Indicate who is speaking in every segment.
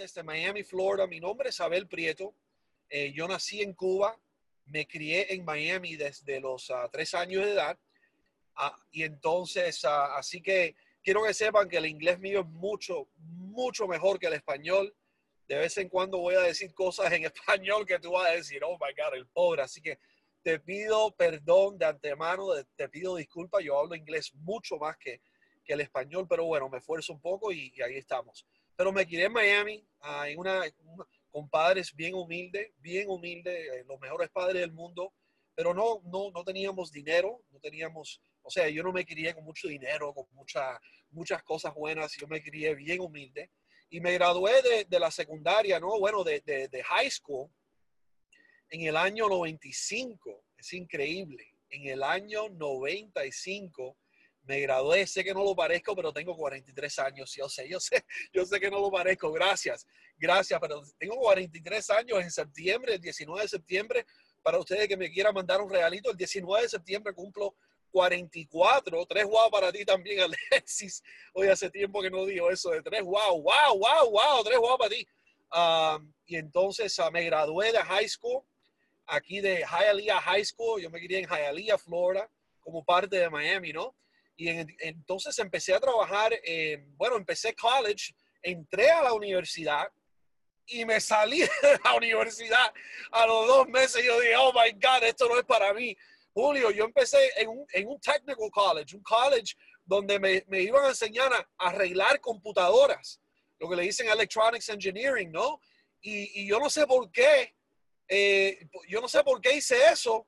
Speaker 1: desde Miami, Florida. Mi nombre es Abel Prieto. Eh, yo nací en Cuba, me crié en Miami desde los ah, tres años de edad. Ah, y entonces, ah, así que quiero que sepan que el inglés mío es mucho, mucho mejor que el español. De vez en cuando voy a decir cosas en español que tú vas a decir, oh my God, el pobre. Así que te pido perdón de antemano, te pido disculpas. Yo hablo inglés mucho más que, que el español, pero bueno, me esfuerzo un poco y, ahí estamos. Pero me quedé en Miami, en una, con padres bien humildes, bien humildes, eh, los mejores padres del mundo, pero no, no, no teníamos dinero, no teníamos, o sea, yo no me crié con mucho dinero, con mucha, muchas cosas buenas, yo me crié bien humilde y me gradué de, de la secundaria, ¿no? Bueno, de, de, de, high school en el año 95, es increíble, en el año 95 me gradué, sé que no lo parezco, pero tengo 43 años, yo sé, yo sé, yo sé que no lo parezco, gracias, gracias, pero tengo 43 años en septiembre, el 19 de septiembre, para ustedes que me quieran mandar un regalito, el 19 de septiembre cumplo 44, tres wow para ti también, Alexis. Hoy hace tiempo que no digo eso de tres wow, wow, wow, wow, tres wow para ti. Um, y entonces uh, me gradué de high school, aquí de Hialeah High School, yo me quería en Hialeah, Florida, como parte de Miami, ¿no? Y entonces empecé a trabajar, en, bueno, empecé college, entré a la universidad y me salí de la universidad a los dos meses. Yo dije, oh my God, esto no es para mí. Julio, yo empecé en un, en un technical college, un college donde me, me iban a enseñar a, arreglar computadoras, lo que le dicen electronics engineering, ¿no? Y, y yo no sé por qué, eh, yo no sé por qué hice eso,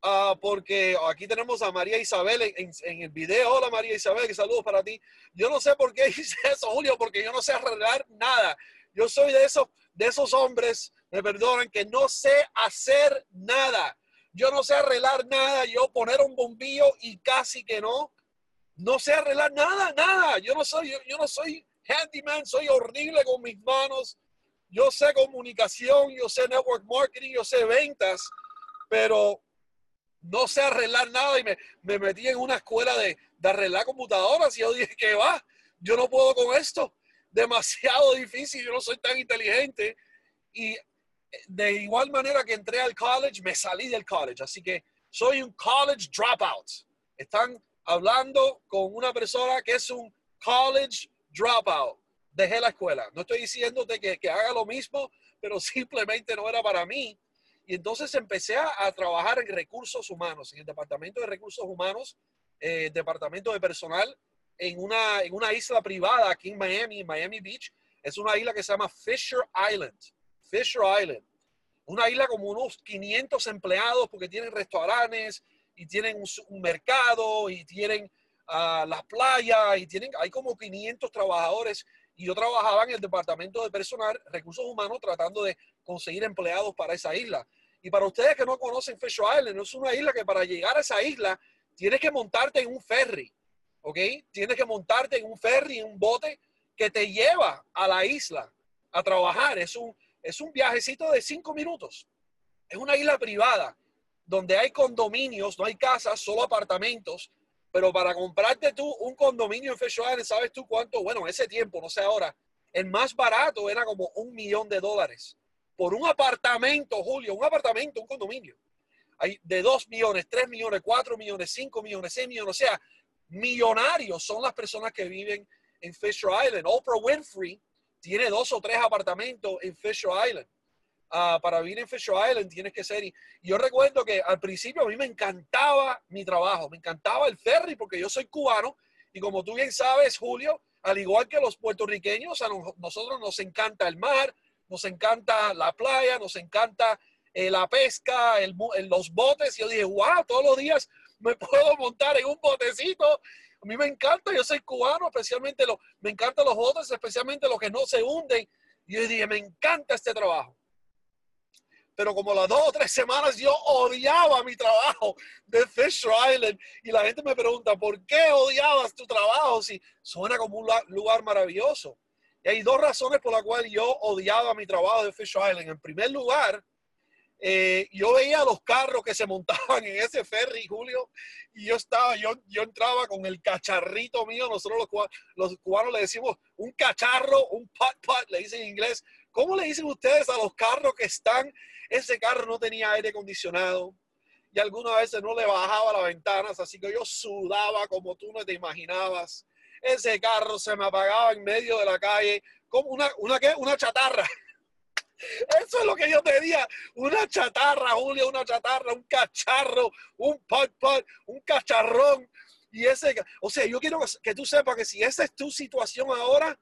Speaker 1: Ah, porque aquí tenemos a María Isabel en, en, el video. Hola María Isabel, saludos para ti. Yo no sé por qué hice eso, Julio, porque yo no sé arreglar nada. Yo soy de esos, de esos hombres, me perdonen, que no sé hacer nada. Yo no sé arreglar nada. Yo poner un bombillo y casi que no. No sé arreglar nada, nada. Yo no soy, yo, yo no soy handyman, soy horrible con mis manos. Yo sé comunicación, yo sé network marketing, yo sé ventas, pero no sé arreglar nada y me, me metí en una escuela de, de, arreglar computadoras y yo dije que va, yo no puedo con esto, demasiado difícil, yo no soy tan inteligente y de igual manera que entré al college, me salí del college, así que soy un college dropout. Están hablando con una persona que es un college dropout. Dejé la escuela. No estoy diciéndote que, que haga lo mismo, pero simplemente no era para mí y entonces empecé a, trabajar en recursos humanos, en el Departamento de Recursos Humanos, eh, Departamento de Personal, en una, en una isla privada aquí en Miami, Miami Beach. Es una isla que se llama Fisher Island. Fisher Island. Una isla como unos 500 empleados porque tienen restaurantes y tienen un, mercado y tienen uh, las playas y tienen, hay como 500 trabajadores y yo trabajaba en el departamento de personal, recursos humanos, tratando de conseguir empleados para esa isla. Y para ustedes que no conocen Fisher Island, es una isla que para llegar a esa isla tienes que montarte en un ferry, ¿ok? Tienes que montarte en un ferry, en un bote que te lleva a la isla a trabajar. Es un, es un viajecito de cinco minutos. Es una isla privada donde hay condominios, no hay casas, solo apartamentos. Pero para comprarte tú un condominio en Fisher Island, ¿sabes tú cuánto? Bueno, ese tiempo, no sé ahora, el más barato era como un millón de dólares por un apartamento, Julio, un apartamento, un condominio. Hay de 2 millones, 3 millones, 4 millones, 5 millones, 6 millones. O sea, millonarios son las personas que viven en Fisher Island. Oprah Winfrey tiene dos o tres apartamentos en Fisher Island. Uh, para vivir en Fisher Island tienes que ser. Y yo recuerdo que al principio a mí me encantaba mi trabajo, me encantaba el ferry porque yo soy cubano y como tú bien sabes, Julio, al igual que los puertorriqueños, a nosotros nos encanta el mar, nos encanta la playa, nos encanta eh, la pesca, los botes. Y yo dije, wow, todos los días me puedo montar en un botecito. A mí me encanta, yo soy cubano, especialmente me encantan los botes, especialmente los que no se hunden. Y yo dije, me encanta este trabajo. Pero como las dos o tres semanas yo odiaba mi trabajo de Fisher Island y la gente me pregunta, ¿por qué odiabas tu trabajo si suena como un lugar maravilloso? Hay dos razones por las cuales yo odiaba mi trabajo de Fish Island. En primer lugar, eh, yo veía los carros que se montaban en ese ferry, Julio, y yo estaba, yo, yo entraba con el cacharrito mío, nosotros los, los cubanos le decimos un cacharro, un pot, le dicen en inglés. ¿Cómo le dicen ustedes a los carros que están? Ese carro no tenía aire acondicionado y algunas veces no le bajaba las ventanas, así que yo sudaba como tú no te imaginabas. Ese carro se me apagaba en medio de la calle como una, una, ¿qué? una chatarra. Eso es lo que yo tenía. Una chatarra, Julio, una chatarra, un cacharro, un pot pot, un cacharrón. Y ese, o sea, yo quiero que tú sepas que si esa es tu situación ahora,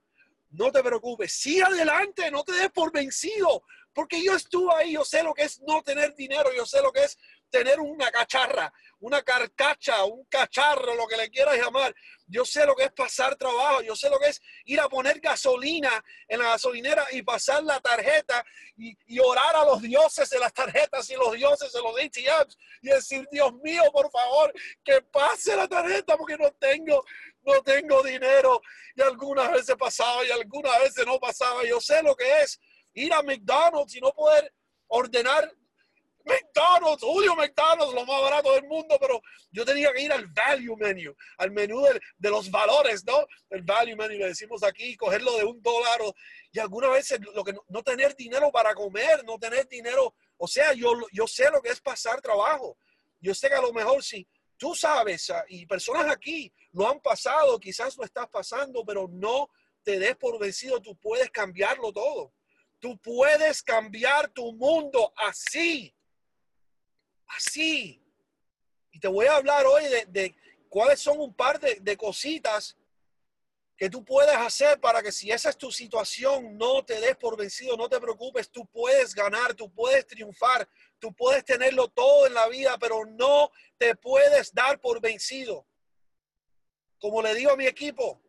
Speaker 1: no te preocupes. Sigue adelante, no te des por vencido. Porque yo estuve ahí, yo sé lo que es no tener dinero, yo sé lo que es tener una cacharra, una carcacha, un cacharro, lo que le quieras llamar. Yo sé lo que es pasar trabajo, yo sé lo que es ir a poner gasolina en la gasolinera y pasar la tarjeta y, orar a los dioses de las tarjetas y los dioses de los ATMs y decir, Dios mío, por favor, que pase la tarjeta porque no tengo, no tengo dinero. Y algunas veces pasaba y algunas veces no pasaba. Yo sé lo que es ir a McDonald's y no poder ordenar McDonald's, Julio McDonald's, lo más barato del mundo, pero yo tenía que ir al value menu, al menú de, los valores, ¿no? El value menu, le decimos aquí, cogerlo de un dólar y algunas veces lo que no, tener dinero para comer, no tener dinero, o sea, yo, yo sé lo que es pasar trabajo. Yo sé que a lo mejor si tú sabes, ah, y personas aquí lo han pasado, quizás lo estás pasando, pero no te des por vencido, tú puedes cambiarlo todo. Tú puedes cambiar tu mundo así. Así. Y te voy a hablar hoy de, cuáles son un par de, de, cositas que tú puedes hacer para que si esa es tu situación, no te des por vencido, no te preocupes, tú puedes ganar, tú puedes triunfar, tú puedes tenerlo todo en la vida, pero no te puedes dar por vencido. Como le digo a mi equipo,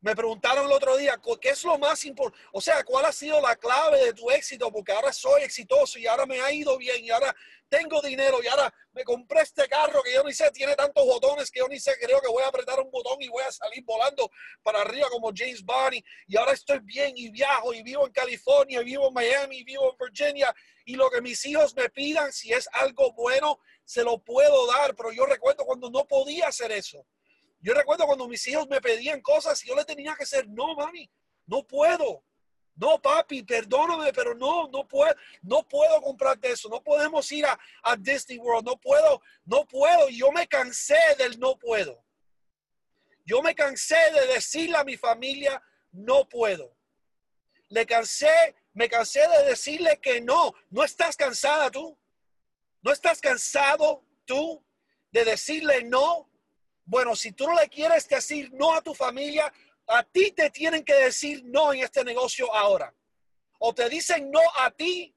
Speaker 1: me preguntaron el otro día, ¿qué es lo más importante? O sea, ¿cuál ha sido la clave de tu éxito? Porque ahora soy exitoso y ahora me ha ido bien y ahora tengo dinero y ahora me compré este carro que yo ni sé, tiene tantos botones que yo ni sé, creo que voy a apretar un botón y voy a salir volando para arriba como James Bond y ahora estoy bien y viajo y vivo en California, vivo en Miami, vivo en Virginia y lo que mis hijos me pidan, si es algo bueno, se lo puedo dar, pero yo recuerdo cuando no podía hacer eso. Yo recuerdo cuando mis hijos me pedían cosas y yo le tenía que decir, no, mami, no puedo. No, papi, perdóname, pero no, no puedo, no puedo comprarte eso. No podemos ir a, a Disney World. No puedo, no puedo. Yo me cansé del no puedo. Yo me cansé de decirle a mi familia, no puedo. Le cansé, me cansé de decirle que no. No estás cansada tú. No estás cansado tú de decirle no bueno, si tú no le quieres decir no a tu familia, a ti te tienen que decir no en este negocio ahora. O te dicen no a ti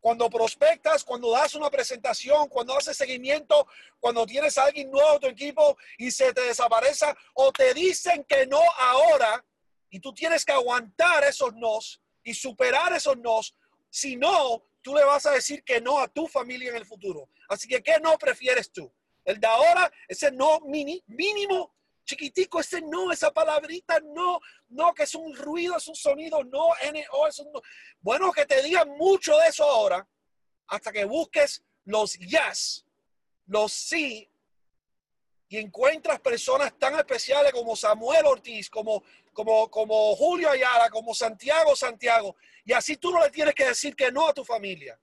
Speaker 1: cuando prospectas, cuando das una presentación, cuando haces seguimiento, cuando tienes alguien nuevo en tu equipo y se te desaparece, o te dicen que no ahora y tú tienes que aguantar esos nos y superar esos nos. Si no, tú le vas a decir que no a tu familia en el futuro. Así que, ¿qué no prefieres tú? El de ahora, ese no mini, mínimo, chiquitico, ese no, esa palabrita no, no, que es un ruido, es un sonido, no, N-O, es un no. Bueno, que te digan mucho de eso ahora, hasta que busques los yes, los sí, y encuentras personas tan especiales como Samuel Ortiz, como, como, como Julio Ayala, como Santiago Santiago, y así tú no le tienes que decir que no a tu familia,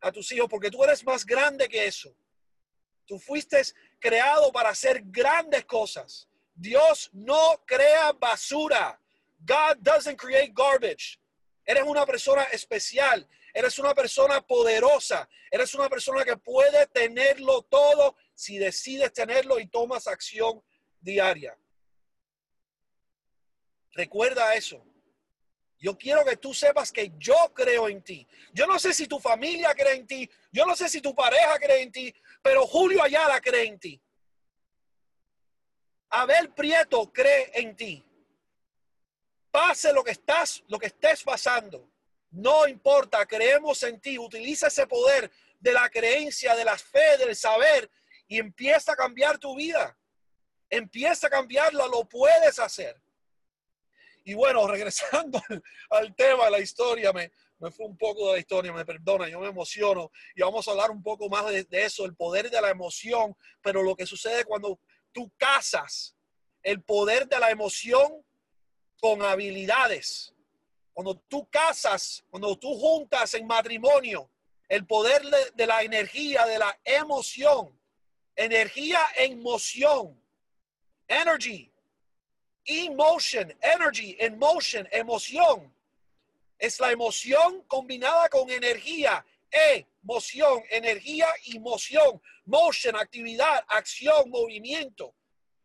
Speaker 1: a tus hijos, porque tú eres más grande que eso. Tú fuiste creado para hacer grandes cosas. Dios no crea basura. God doesn't create garbage. Eres una persona especial. Eres una persona poderosa. Eres una persona que puede tenerlo todo si decides tenerlo y tomas acción diaria. Recuerda eso. Yo quiero que tú sepas que yo creo en ti. Yo no sé si tu familia cree en ti. Yo no sé si tu pareja cree en ti. Pero Julio Ayala cree en ti. Abel Prieto cree en ti. Pase lo que estás, lo que estés pasando. No importa, creemos en ti. Utiliza ese poder de la creencia, de la fe, del saber y empieza a cambiar tu vida. Empieza a cambiarla, lo puedes hacer. Y bueno, regresando al tema de la historia, me, me fue un poco de la historia, me perdona, yo me emociono y vamos a hablar un poco más de, de eso, el poder de la emoción, pero lo que sucede cuando tú casas el poder de la emoción con habilidades. Cuando tú casas, cuando tú juntas en matrimonio el poder de, la energía, de la emoción, energía en moción, energy, emotion, energy, en motion, emoción. Es la emoción combinada con energía, emoción, energía y moción, motion, actividad, acción, movimiento.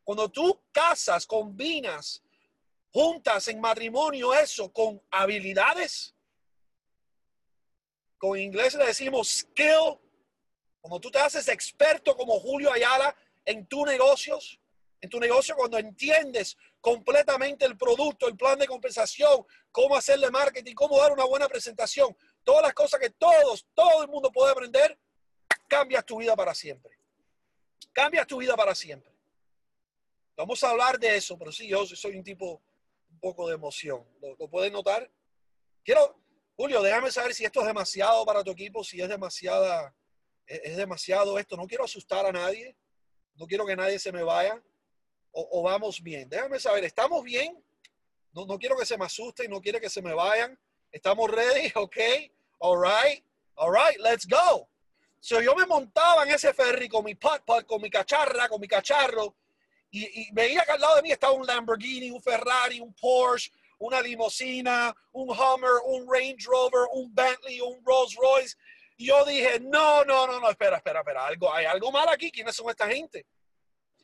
Speaker 1: Cuando tú casas, combinas, juntas en matrimonio eso con habilidades, con inglés le decimos skill, cuando tú te haces experto como Julio Ayala en tus negocios, en tu negocio cuando entiendes completamente el producto, el plan de compensación, cómo hacerle marketing, cómo dar una buena presentación, todas las cosas que todos, todo el mundo puede aprender, cambias tu vida para siempre. Cambias tu vida para siempre. Vamos a hablar de eso, pero sí, yo soy un tipo un poco de emoción. ¿Lo, lo notar? Quiero, Julio, déjame saber si esto es demasiado para tu equipo, si es demasiada, es, demasiado esto. No quiero asustar a nadie. No quiero que nadie se me vaya. O, vamos bien. Déjame saber, ¿estamos bien? No, no quiero que se me asusten, no quiero que se me vayan. ¿Estamos ready? ¿Ok? All right. All right, let's go. So yo me montaba en ese ferry con mi putt, putt con mi cacharra, con mi cacharro y, veía que al lado de mí estaba un Lamborghini, un Ferrari, un Porsche, una limusina, un Hummer, un Range Rover, un Bentley, un Rolls Royce. Y yo dije, no, no, no, no, espera, espera, espera, algo, hay algo mal aquí, ¿quiénes son esta gente?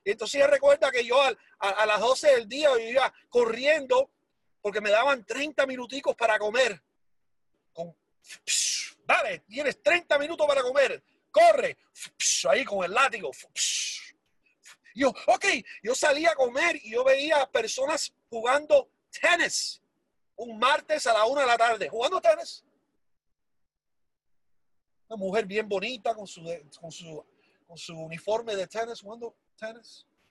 Speaker 1: Entonces recuerda que yo a, las 12 del día iba corriendo porque me daban 30 minuticos para comer. Dale, tienes 30 minutos para comer, corre, ahí con el látigo. Yo, ok, yo salía a comer y yo veía personas jugando tenis un martes a la una de la tarde, jugando tenis. Una mujer bien bonita con su, con su, con su uniforme de tenis, jugando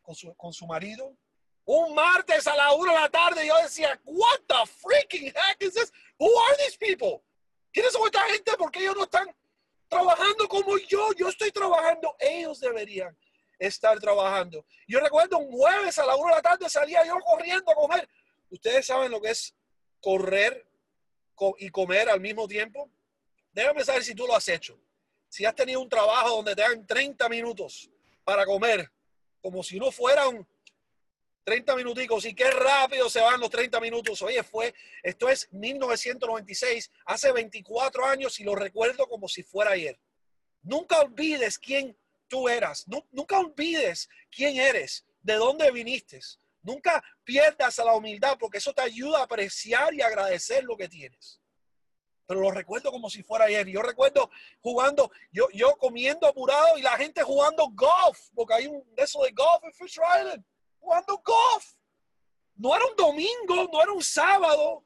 Speaker 1: con su, con su marido. Un martes a la una de la tarde, yo decía, what the freaking heck is this? Who are these people? ¿Quiénes son esta gente? ¿Por qué ellos no están trabajando como yo? Yo estoy trabajando, ellos deberían estar trabajando. Yo recuerdo un jueves a la una de la tarde salía yo corriendo a comer. ¿Ustedes saben lo que es correr y comer al mismo tiempo? Déjame saber si tú lo has hecho. Si has tenido un trabajo donde te dan 30 minutos para comer, como si no fueran 30 minuticos y qué rápido se van los 30 minutos. Oye, fue, esto es 1996, hace 24 años y lo recuerdo como si fuera ayer. Nunca olvides quién tú eras. nunca olvides quién eres, de dónde viniste. Nunca pierdas a la humildad porque eso te ayuda a apreciar y agradecer lo que tienes. Pero lo recuerdo como si fuera ayer. Yo recuerdo jugando, yo, yo comiendo apurado y la gente jugando golf, porque hay un de eso de golf en Fisher Island, jugando golf. No era un domingo, no era un sábado,